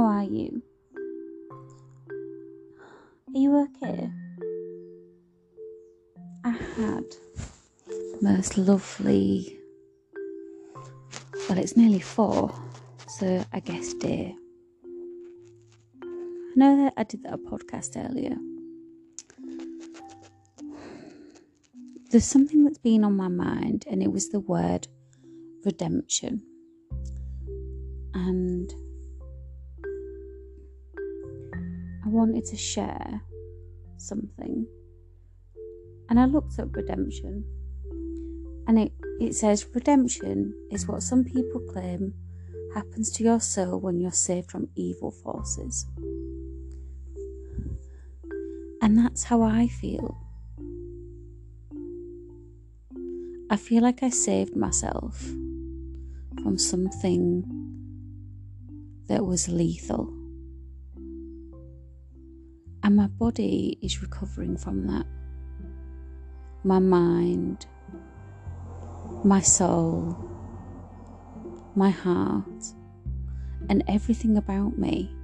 How are you? Are you okay? I had the most lovely, well, it's nearly four, so I guess day. I know that I did that podcast earlier. There's something that's been on my mind, and it was the word redemption. And wanted to share something. And I looked up redemption. And it, it says redemption is what some people claim happens to your soul when you're saved from evil forces. And that's how I feel. I feel like I saved myself from something that was lethal. And my body is recovering from that. My mind, my soul, my heart, and everything about me.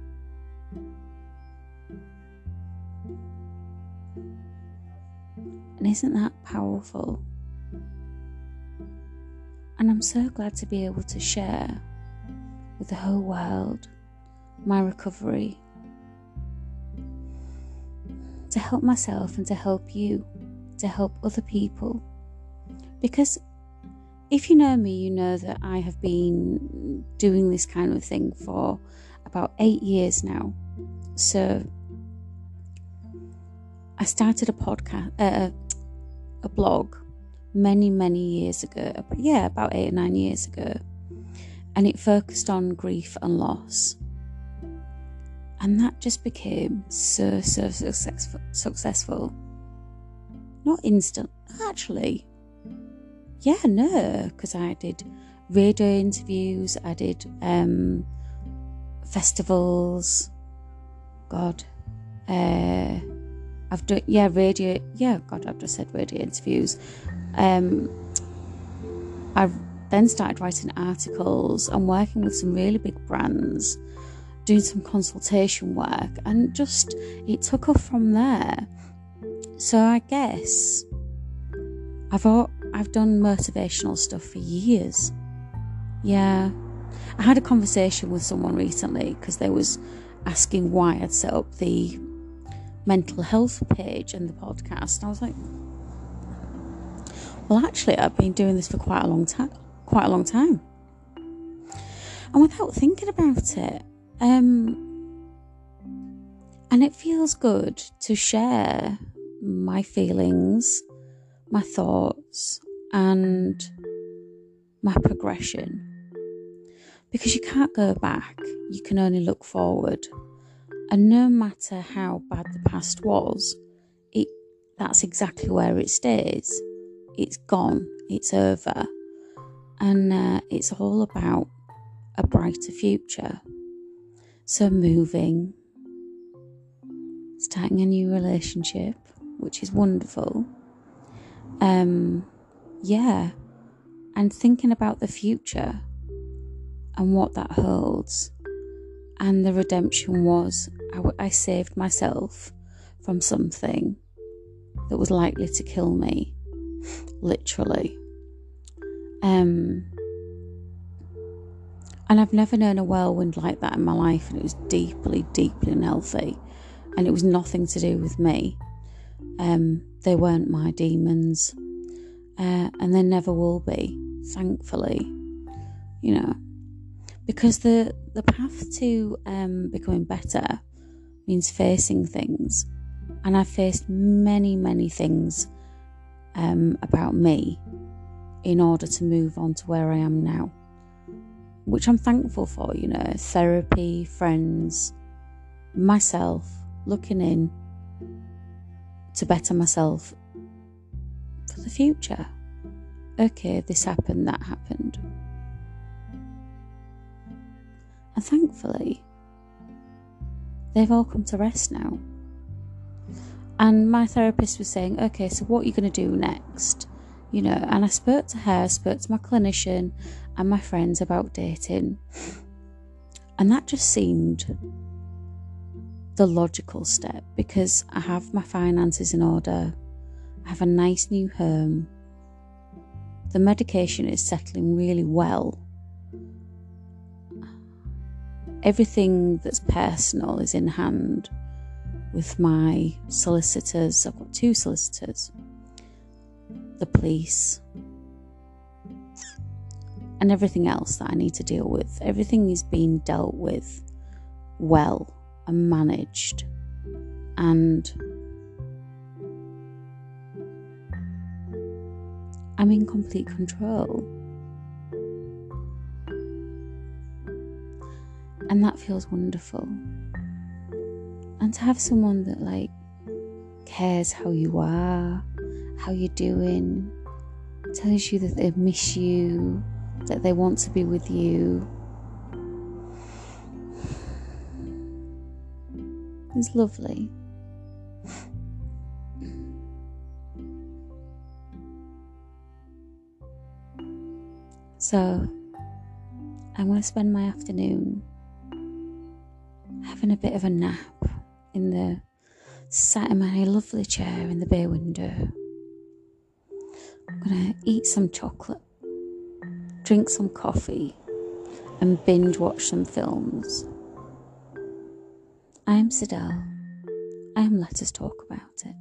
And isn't that powerful? And I'm so glad to be able to share with the whole world my recovery to help myself and to help you, to help other people. Because if you know me, you know that I have been doing this kind of thing for about eight years now. So I started a podcast, uh, a blog many, many years ago. Yeah, about eight or nine years ago. And it focused on grief and loss. And that just became so, so successful. successful. Not instant, actually. Yeah, no, because I did radio interviews, I did um, festivals. God, uh, I've done yeah radio yeah God I've just said radio interviews. Um, I've then started writing articles and working with some really big brands, doing some consultation work, and just it took off from there. So I guess I've I've done motivational stuff for years. Yeah, I had a conversation with someone recently because they was asking why I'd set up the mental health page and the podcast. And I was like, well, actually, I've been doing this for quite a long time. Quite a long time. And without thinking about it, um, and it feels good to share my feelings, my thoughts, and my progression. Because you can't go back, you can only look forward. And no matter how bad the past was, it that's exactly where it stays. It's gone, it's over. And uh, it's all about a brighter future. So, moving, starting a new relationship, which is wonderful. Um, yeah, and thinking about the future and what that holds. And the redemption was I, I saved myself from something that was likely to kill me, literally. Um, and I've never known a whirlwind like that in my life, and it was deeply, deeply unhealthy. And it was nothing to do with me. Um, they weren't my demons, uh, and they never will be, thankfully. You know, because the the path to um, becoming better means facing things. And I faced many, many things um, about me in order to move on to where I am now, which I'm thankful for, you know, therapy, friends, myself, looking in to better myself for the future. Okay, this happened, that happened. And thankfully, they've all come to rest now. And my therapist was saying, okay, so what are you going to do next? You know, and I spoke to her, spoke to my clinician and my friends about dating. And that just seemed the logical step because I have my finances in order, I have a nice new home, the medication is settling really well. Everything that's personal is in hand with my solicitors. I've got two solicitors, the police, and everything else that I need to deal with. Everything is being dealt with well and managed. And I'm in complete control. And that feels wonderful. And to have someone that, like, cares how you are, how you're doing, tells you that they miss you, that they want to be with you. It's lovely. So, I'm going to spend my afternoon having a bit of a nap in the sat in my lovely chair in the bay window. I'm going to eat some chocolate, drink some coffee, and binge watch some films. I am Sidel. I am Let Us Talk About It.